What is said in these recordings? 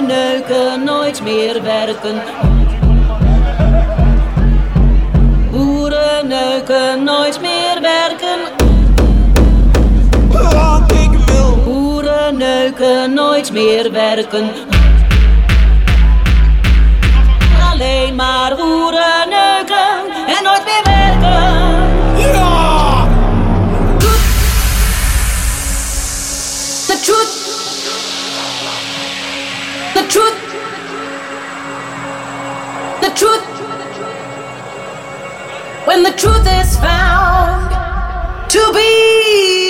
neuken, nooit meer werken. Boeren neuken, nooit meer werken. Wat ik wil. Boeren neuken, nooit meer werken. Alleen maar boeren neuken en nooit meer werken. when the truth is found to be.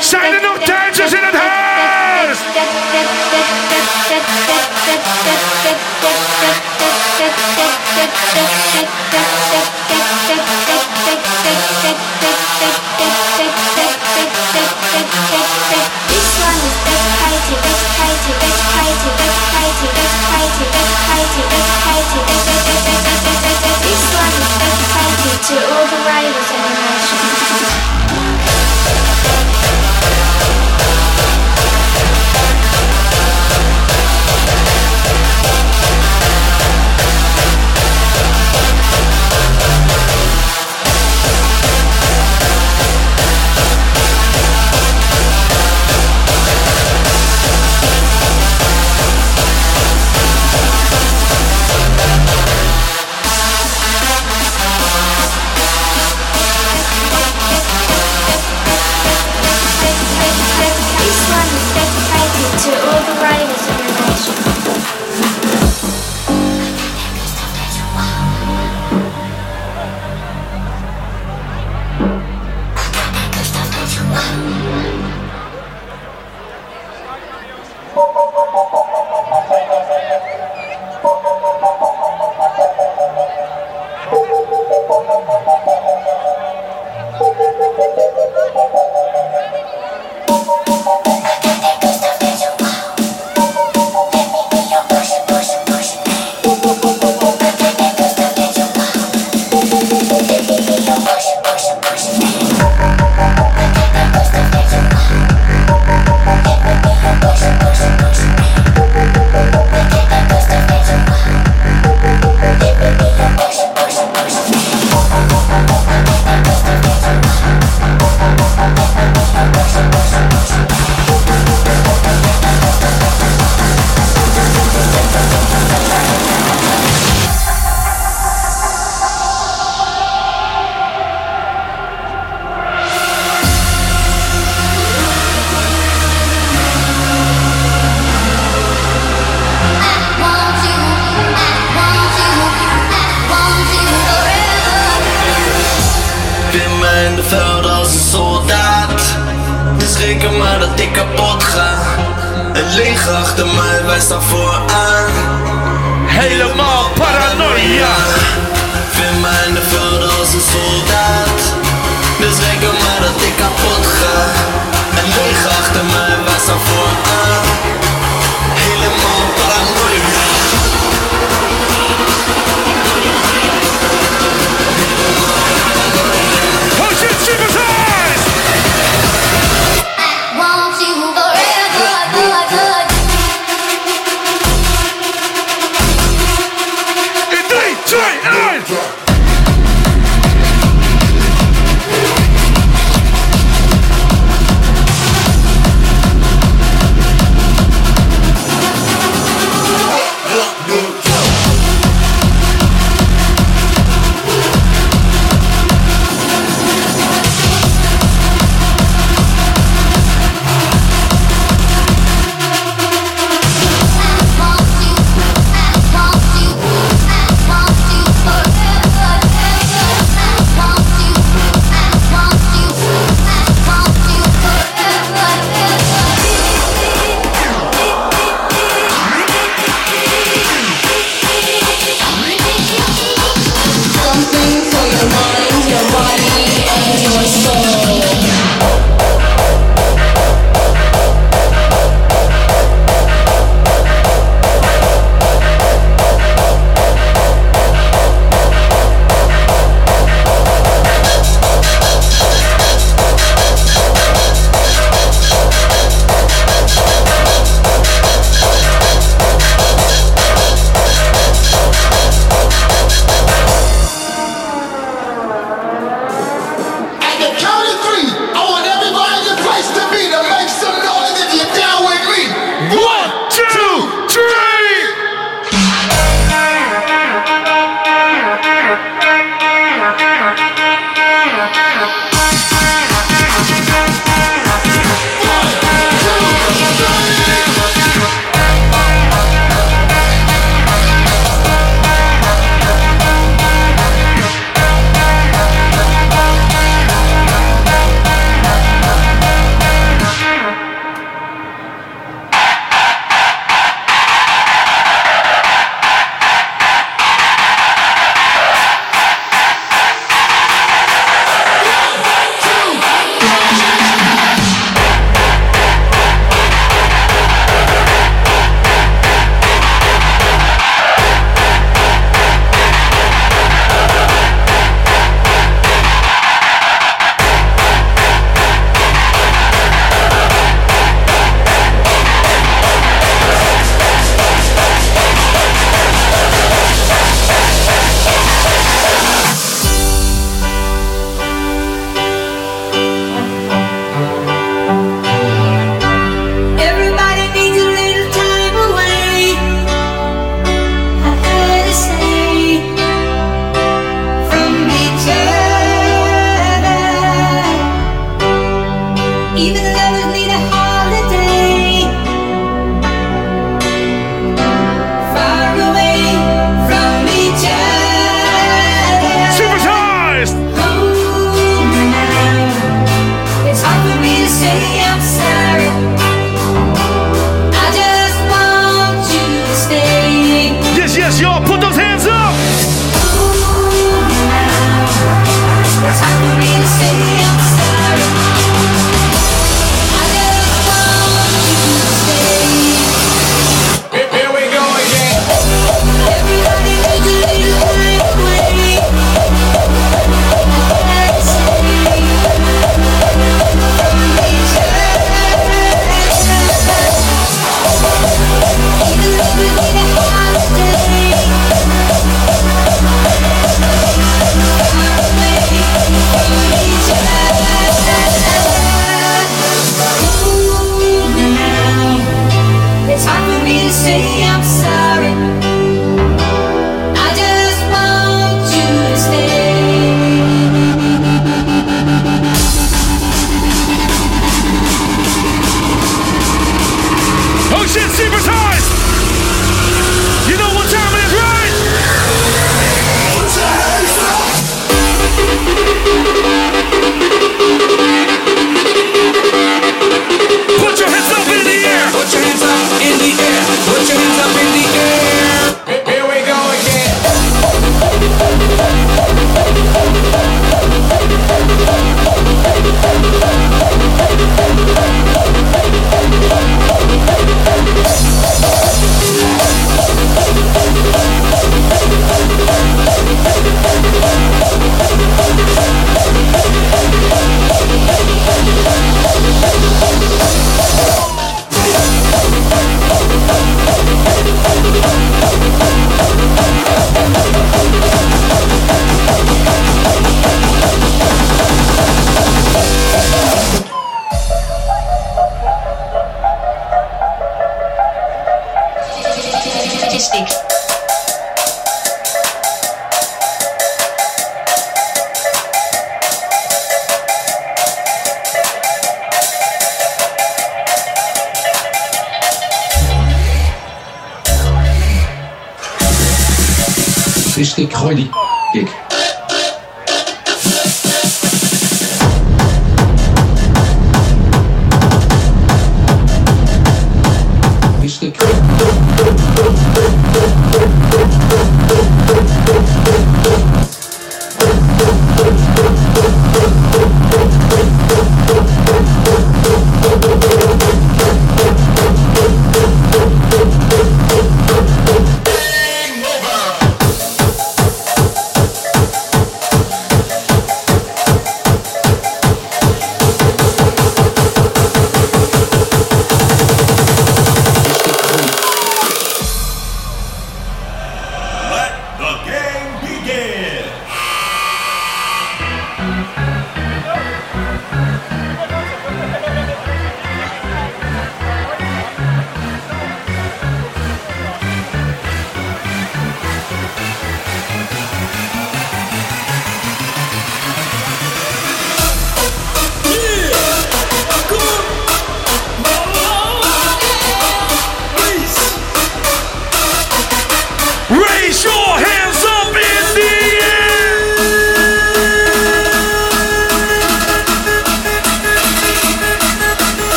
Sign enough dancers in. to all the ravers in.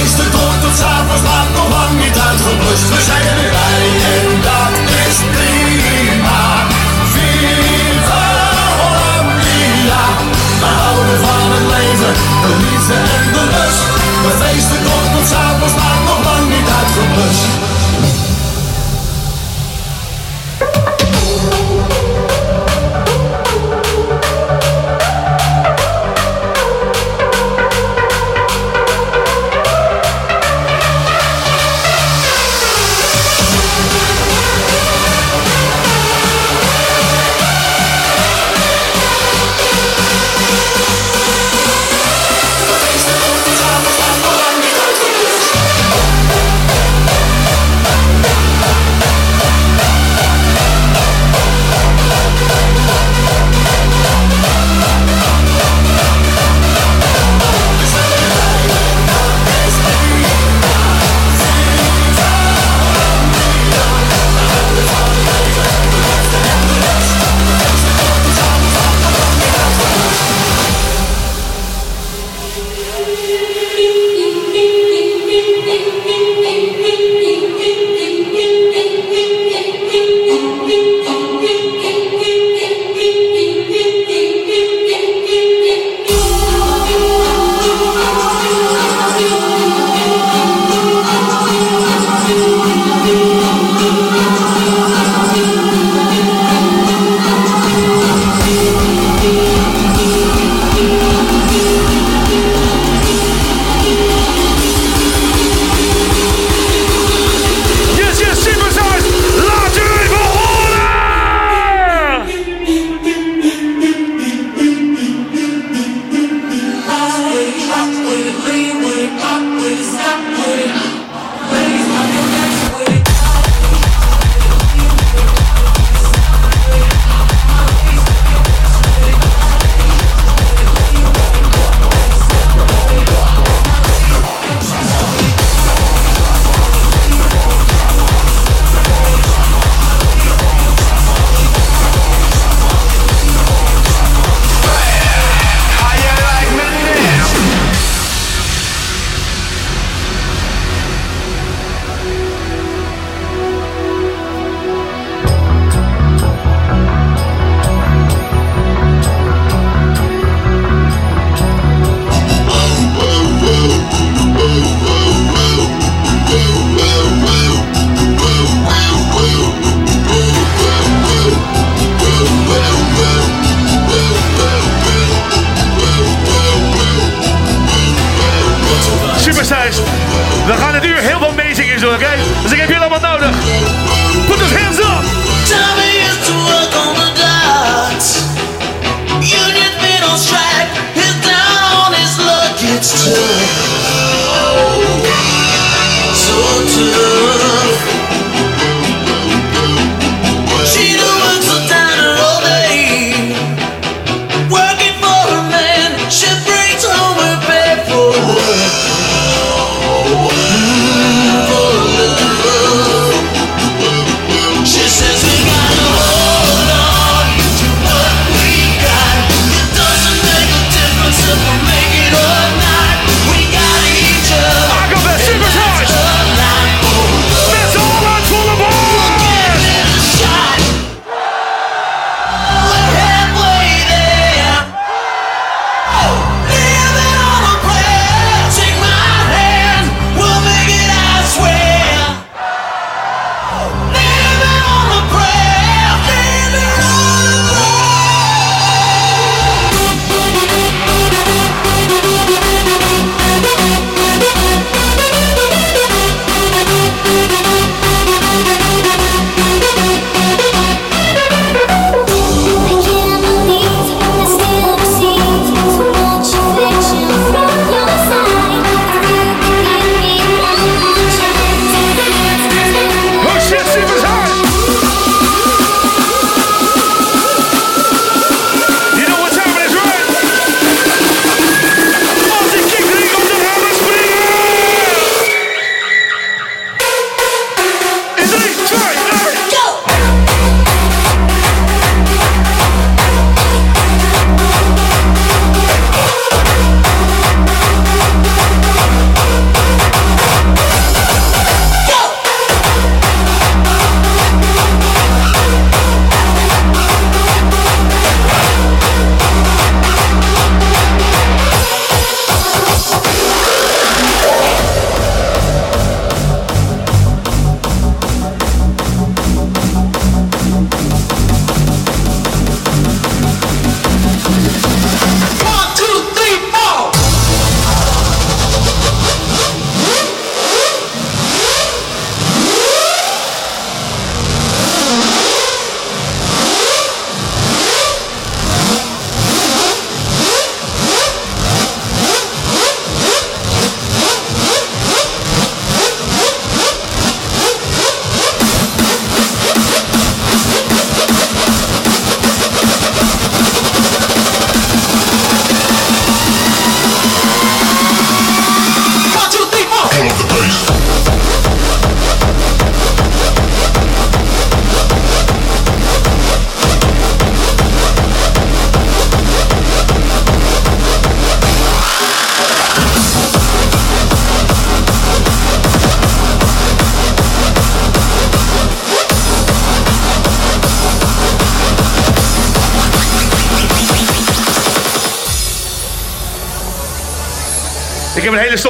feesten door tot s'avonds laat nog lang niet uitgeblust. We zijn erbij en dat is prima. Viva Hollandia. We houden van het leven, de liefde en de lust. We feesten tot s'avonds laat nog lang niet uitgeblust.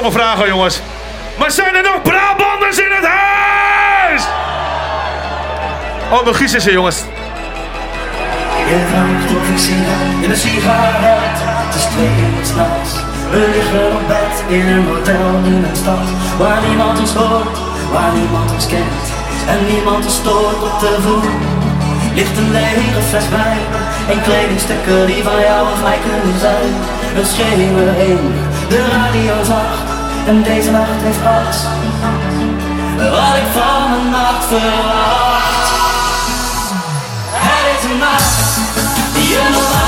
stomme vraag jongens. Maar zijn er nog Brabanders in het huis? Oh, mijn Guus is jongens. Je rookt of ik sigaar in een sigaret. Het is twee uur s'nachts. We liggen op bed in een hotel in een stad. Waar niemand ons hoort, waar niemand ons kent. En niemand ons stoort op de vloer. Ligt een lege fles bij. en kledingstukken die van jou of mij kunnen zijn. Een schreeuwen heen, de radio zacht. En deze nacht heeft alles wat ik van een nacht verwacht. Het is een nacht die je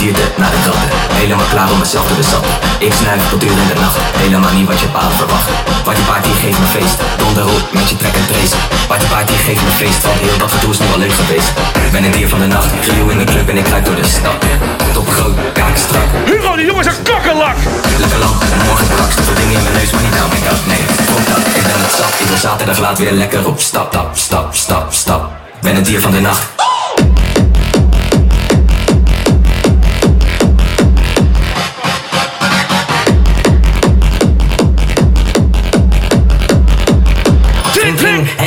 Naar de grappen. Helemaal klaar om mezelf te besappen. Ik snuif tot uur in de nacht. Helemaal niet wat je pa verwacht. Party party geeft me feest. Donder op met je track en trace. Party party geeft me feest. Want heel dat gedoe is nu al leuk geweest. Ben een dier van de nacht. Geluw in de club en ik kruip door de stad. Top groot, kaak strak. Hugo, die jongens zijn kakkerlak! Lekker lang, morgen brak. Zoveel dingen in mijn neus, maar niet aan mijn dak. Nee, kom dat, ik ben het zat. Iedere zaterdag laat weer lekker op stap, stap, stap, stap, stap. Ben een dier van de nacht.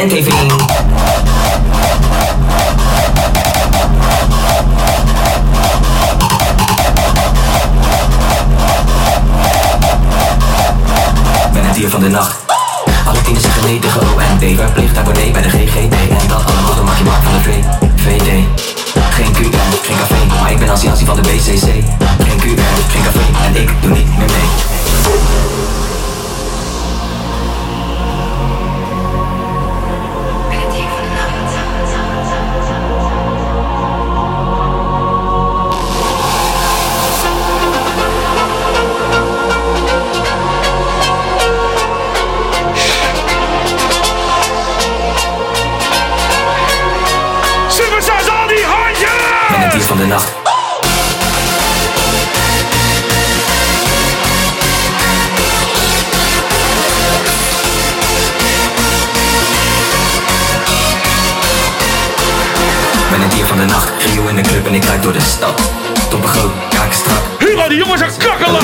TV. Ben het dier van de nacht. Alle tienen zijn nee tegen Verplicht abonnee bij de GGD. En dat allemaal mag je maken van de VD. Geen QR, geen café. Maar ik ben als van de BCC. Geen QR, geen café. En ik doe niet meer mee. Rio in de club en ik rijd door de stad. Toppen groot, kaken strak. Hugo, die jongens zijn kakkelen!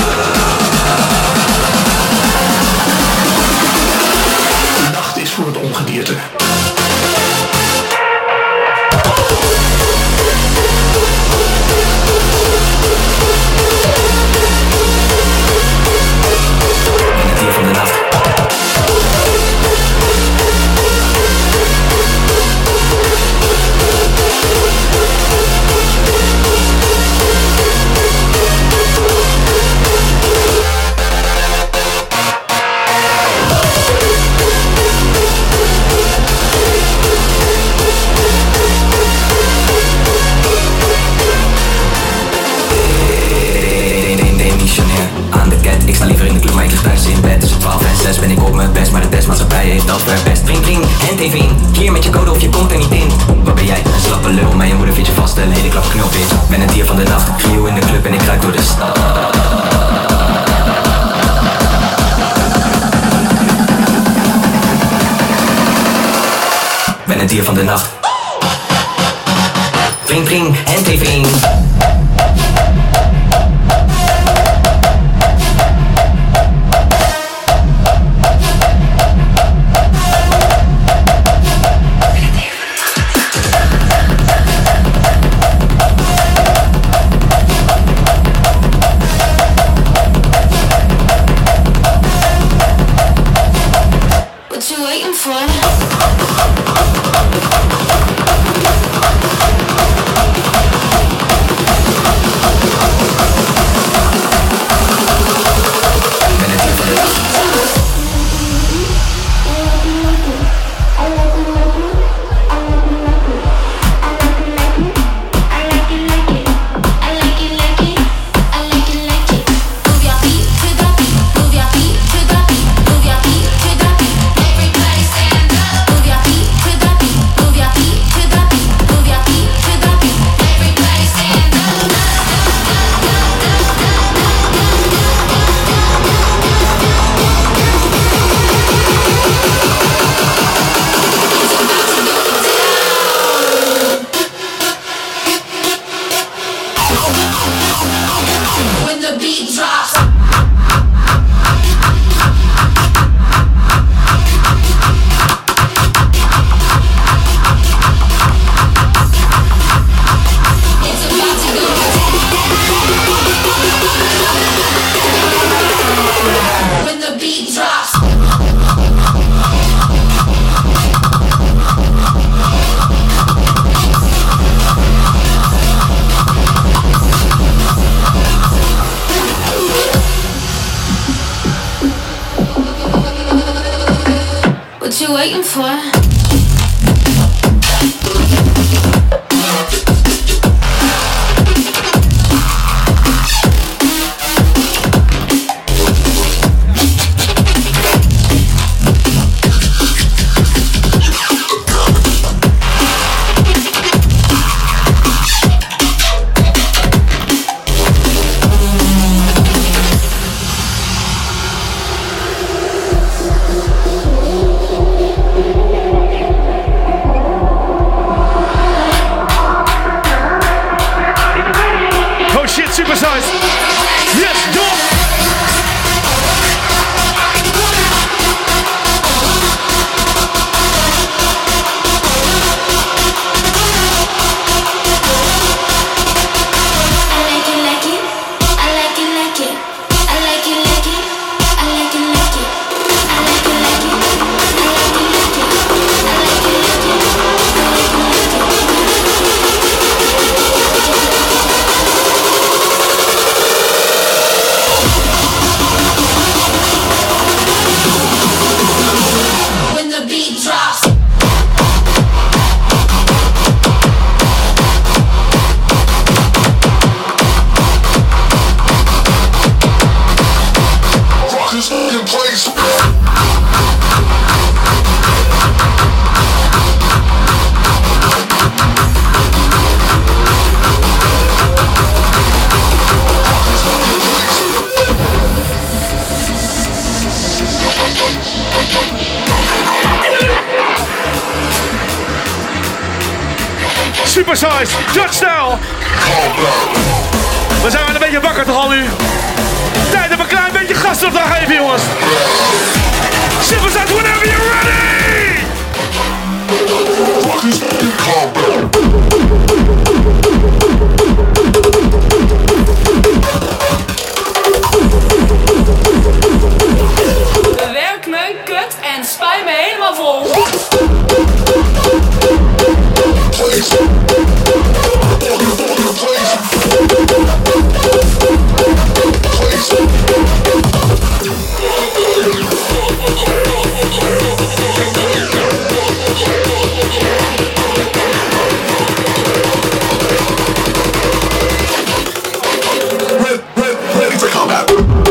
Nacht is voor het ongedierte.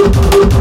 Oh,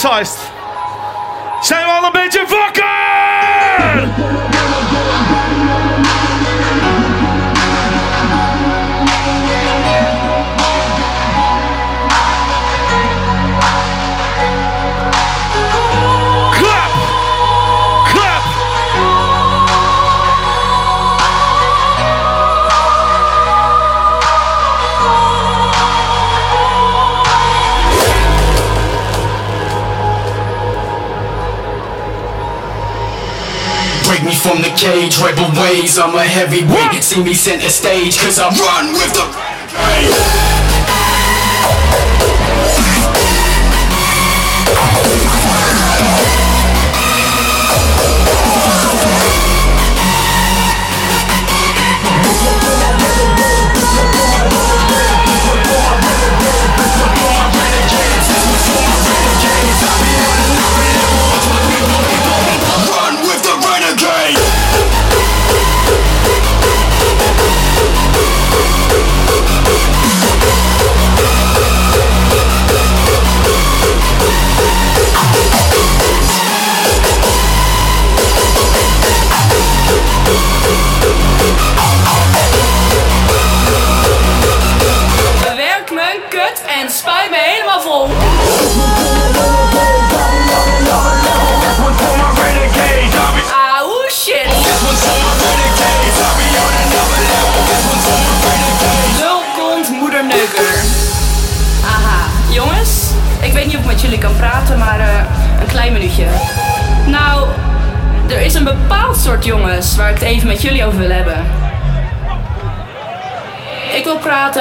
criticized. Cage, rebel ways, I'm a heavyweight. See me center stage, cause I run with the.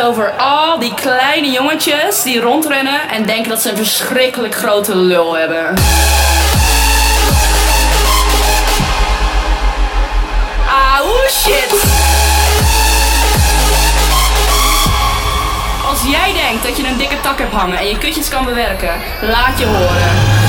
Over al die kleine jongetjes die rondrennen en denken dat ze een verschrikkelijk grote lul hebben. Ah, shit! Als jij denkt dat je een dikke tak hebt hangen en je kutjes kan bewerken, laat je horen.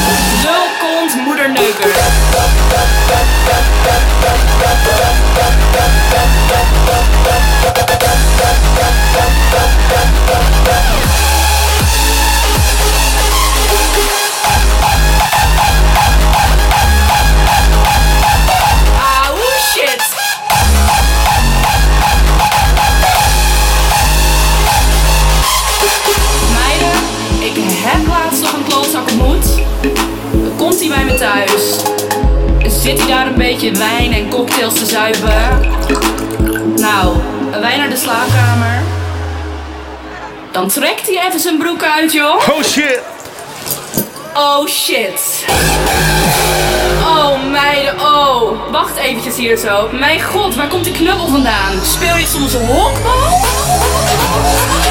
Zit hij daar een beetje wijn en cocktails te zuipen. Nou, wij naar de slaapkamer. Dan trekt hij even zijn broek uit, joh. Oh shit. Oh shit. Oh meiden, oh. Wacht eventjes hier zo. Mijn god, waar komt die knubbel vandaan? Speel je soms honkbal? Werk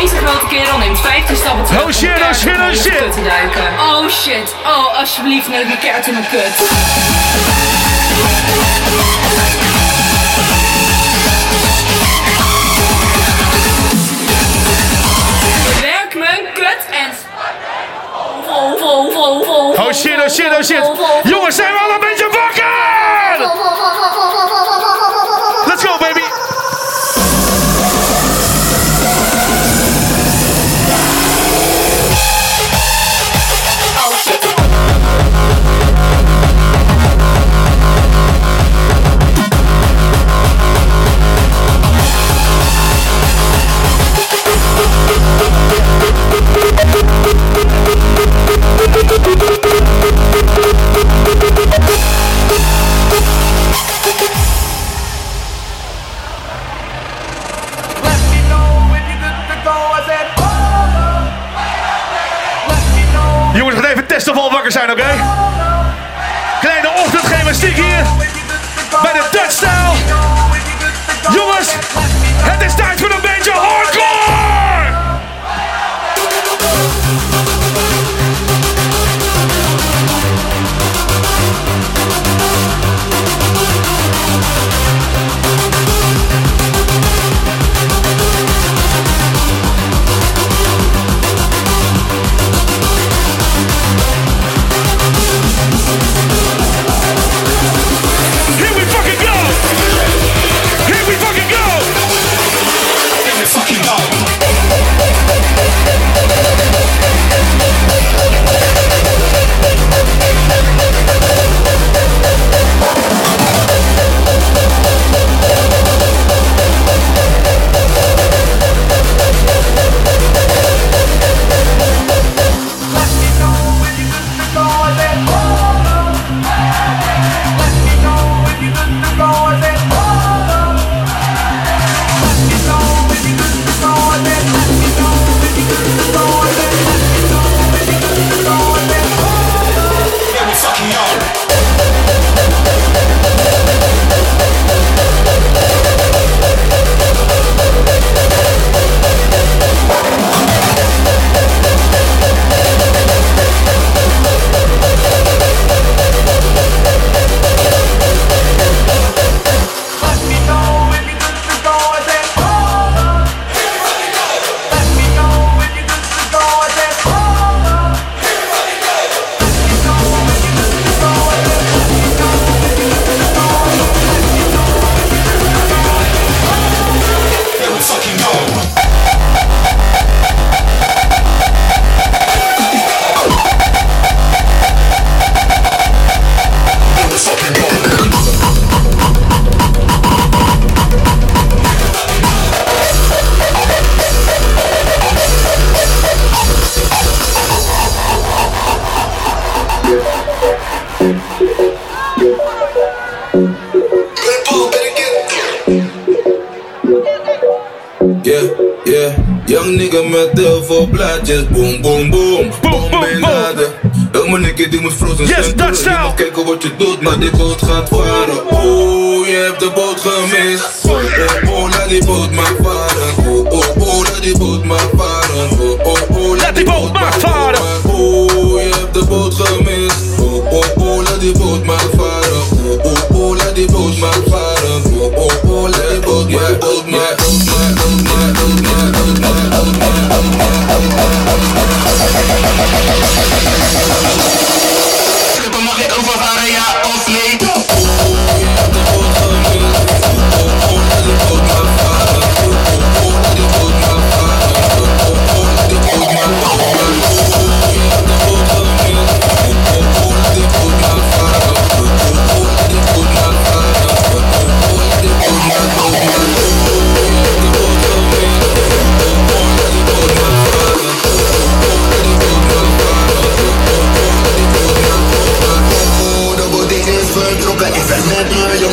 Deze grote kerel neemt 15 stappen terug Oh shit, oh shit, oh shit. te duiken. Oh shit, oh alsjeblieft neem mijn keert in mijn kut. Werk mijn kut en... Vol, vol, vol, vol, vol, Oh shit, oh shit, oh shit. Jongens, zijn we al een beetje wakker?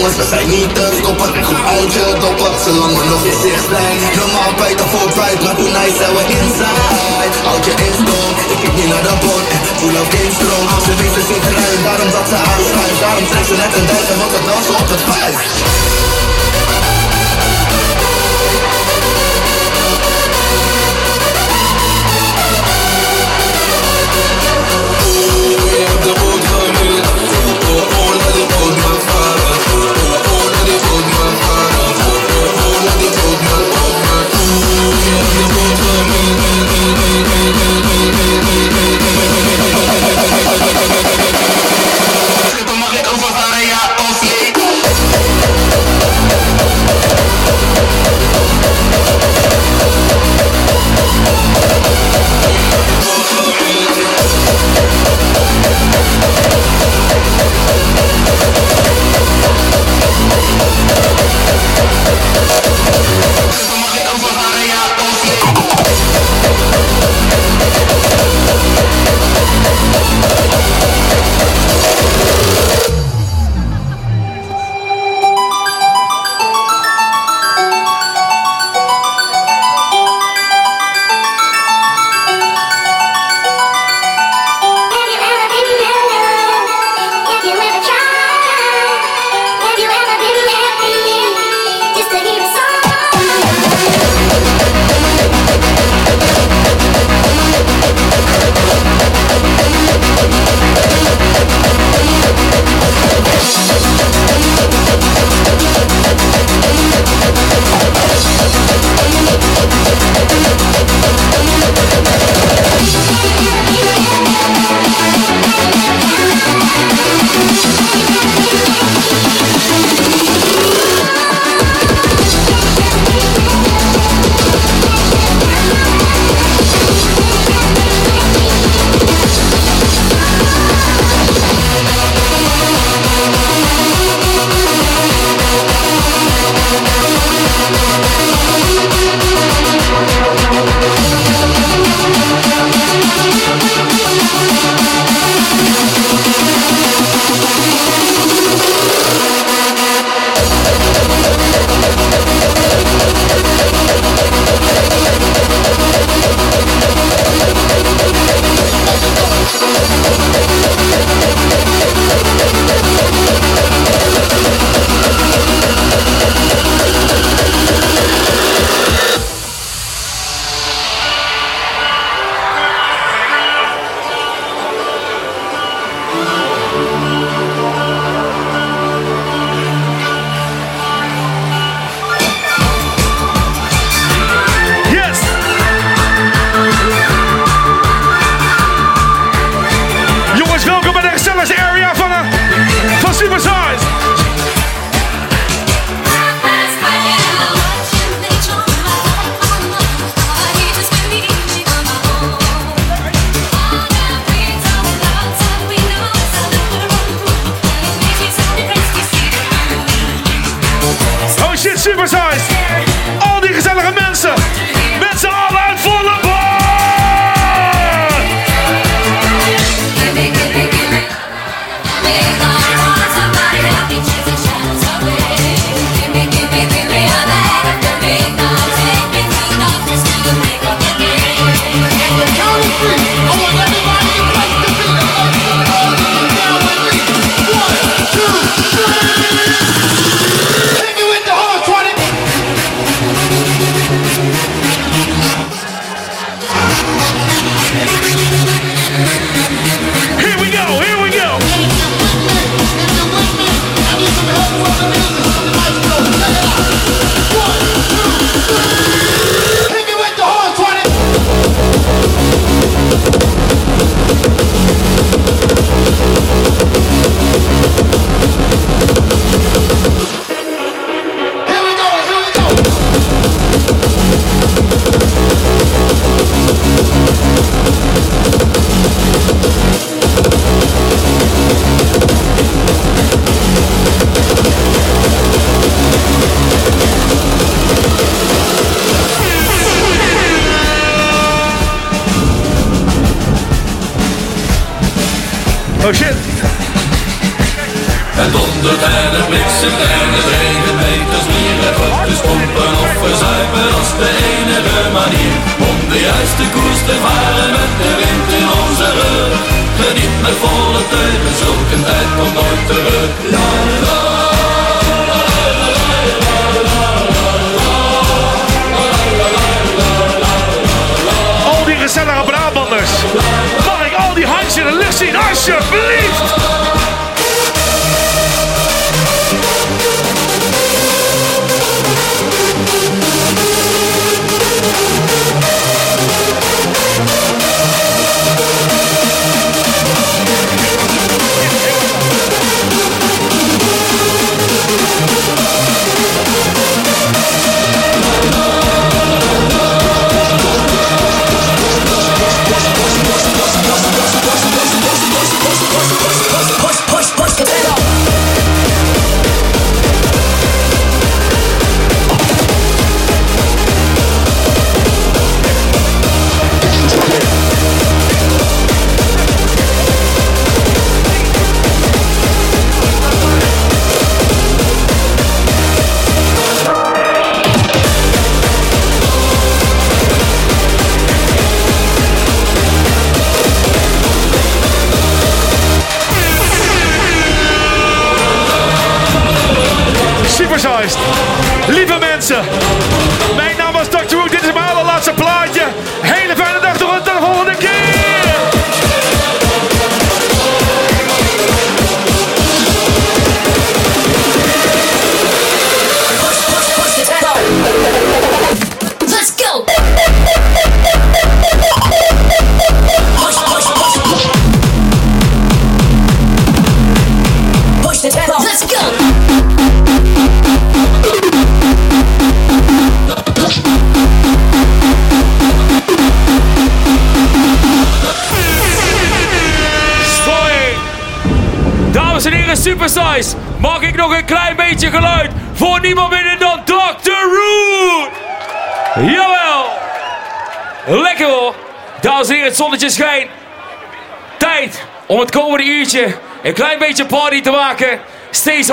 Jongens, we zijn niet te stoppen. Goed uit je doppen, zolang we nog in zicht zijn Normaal bijten voor pride, maar hoe nice zijn we inside? Houd je in stroom, ik kijk niet naar de bot Voel op instroom, ze weten zich eruit. Daarom dat ze aanschuift, daarom trekt ze net een duif En wat het dansen op het vijf Oh, oh, oh, oh, oh,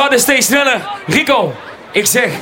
harder, steeds sneller. Rico, ik zeg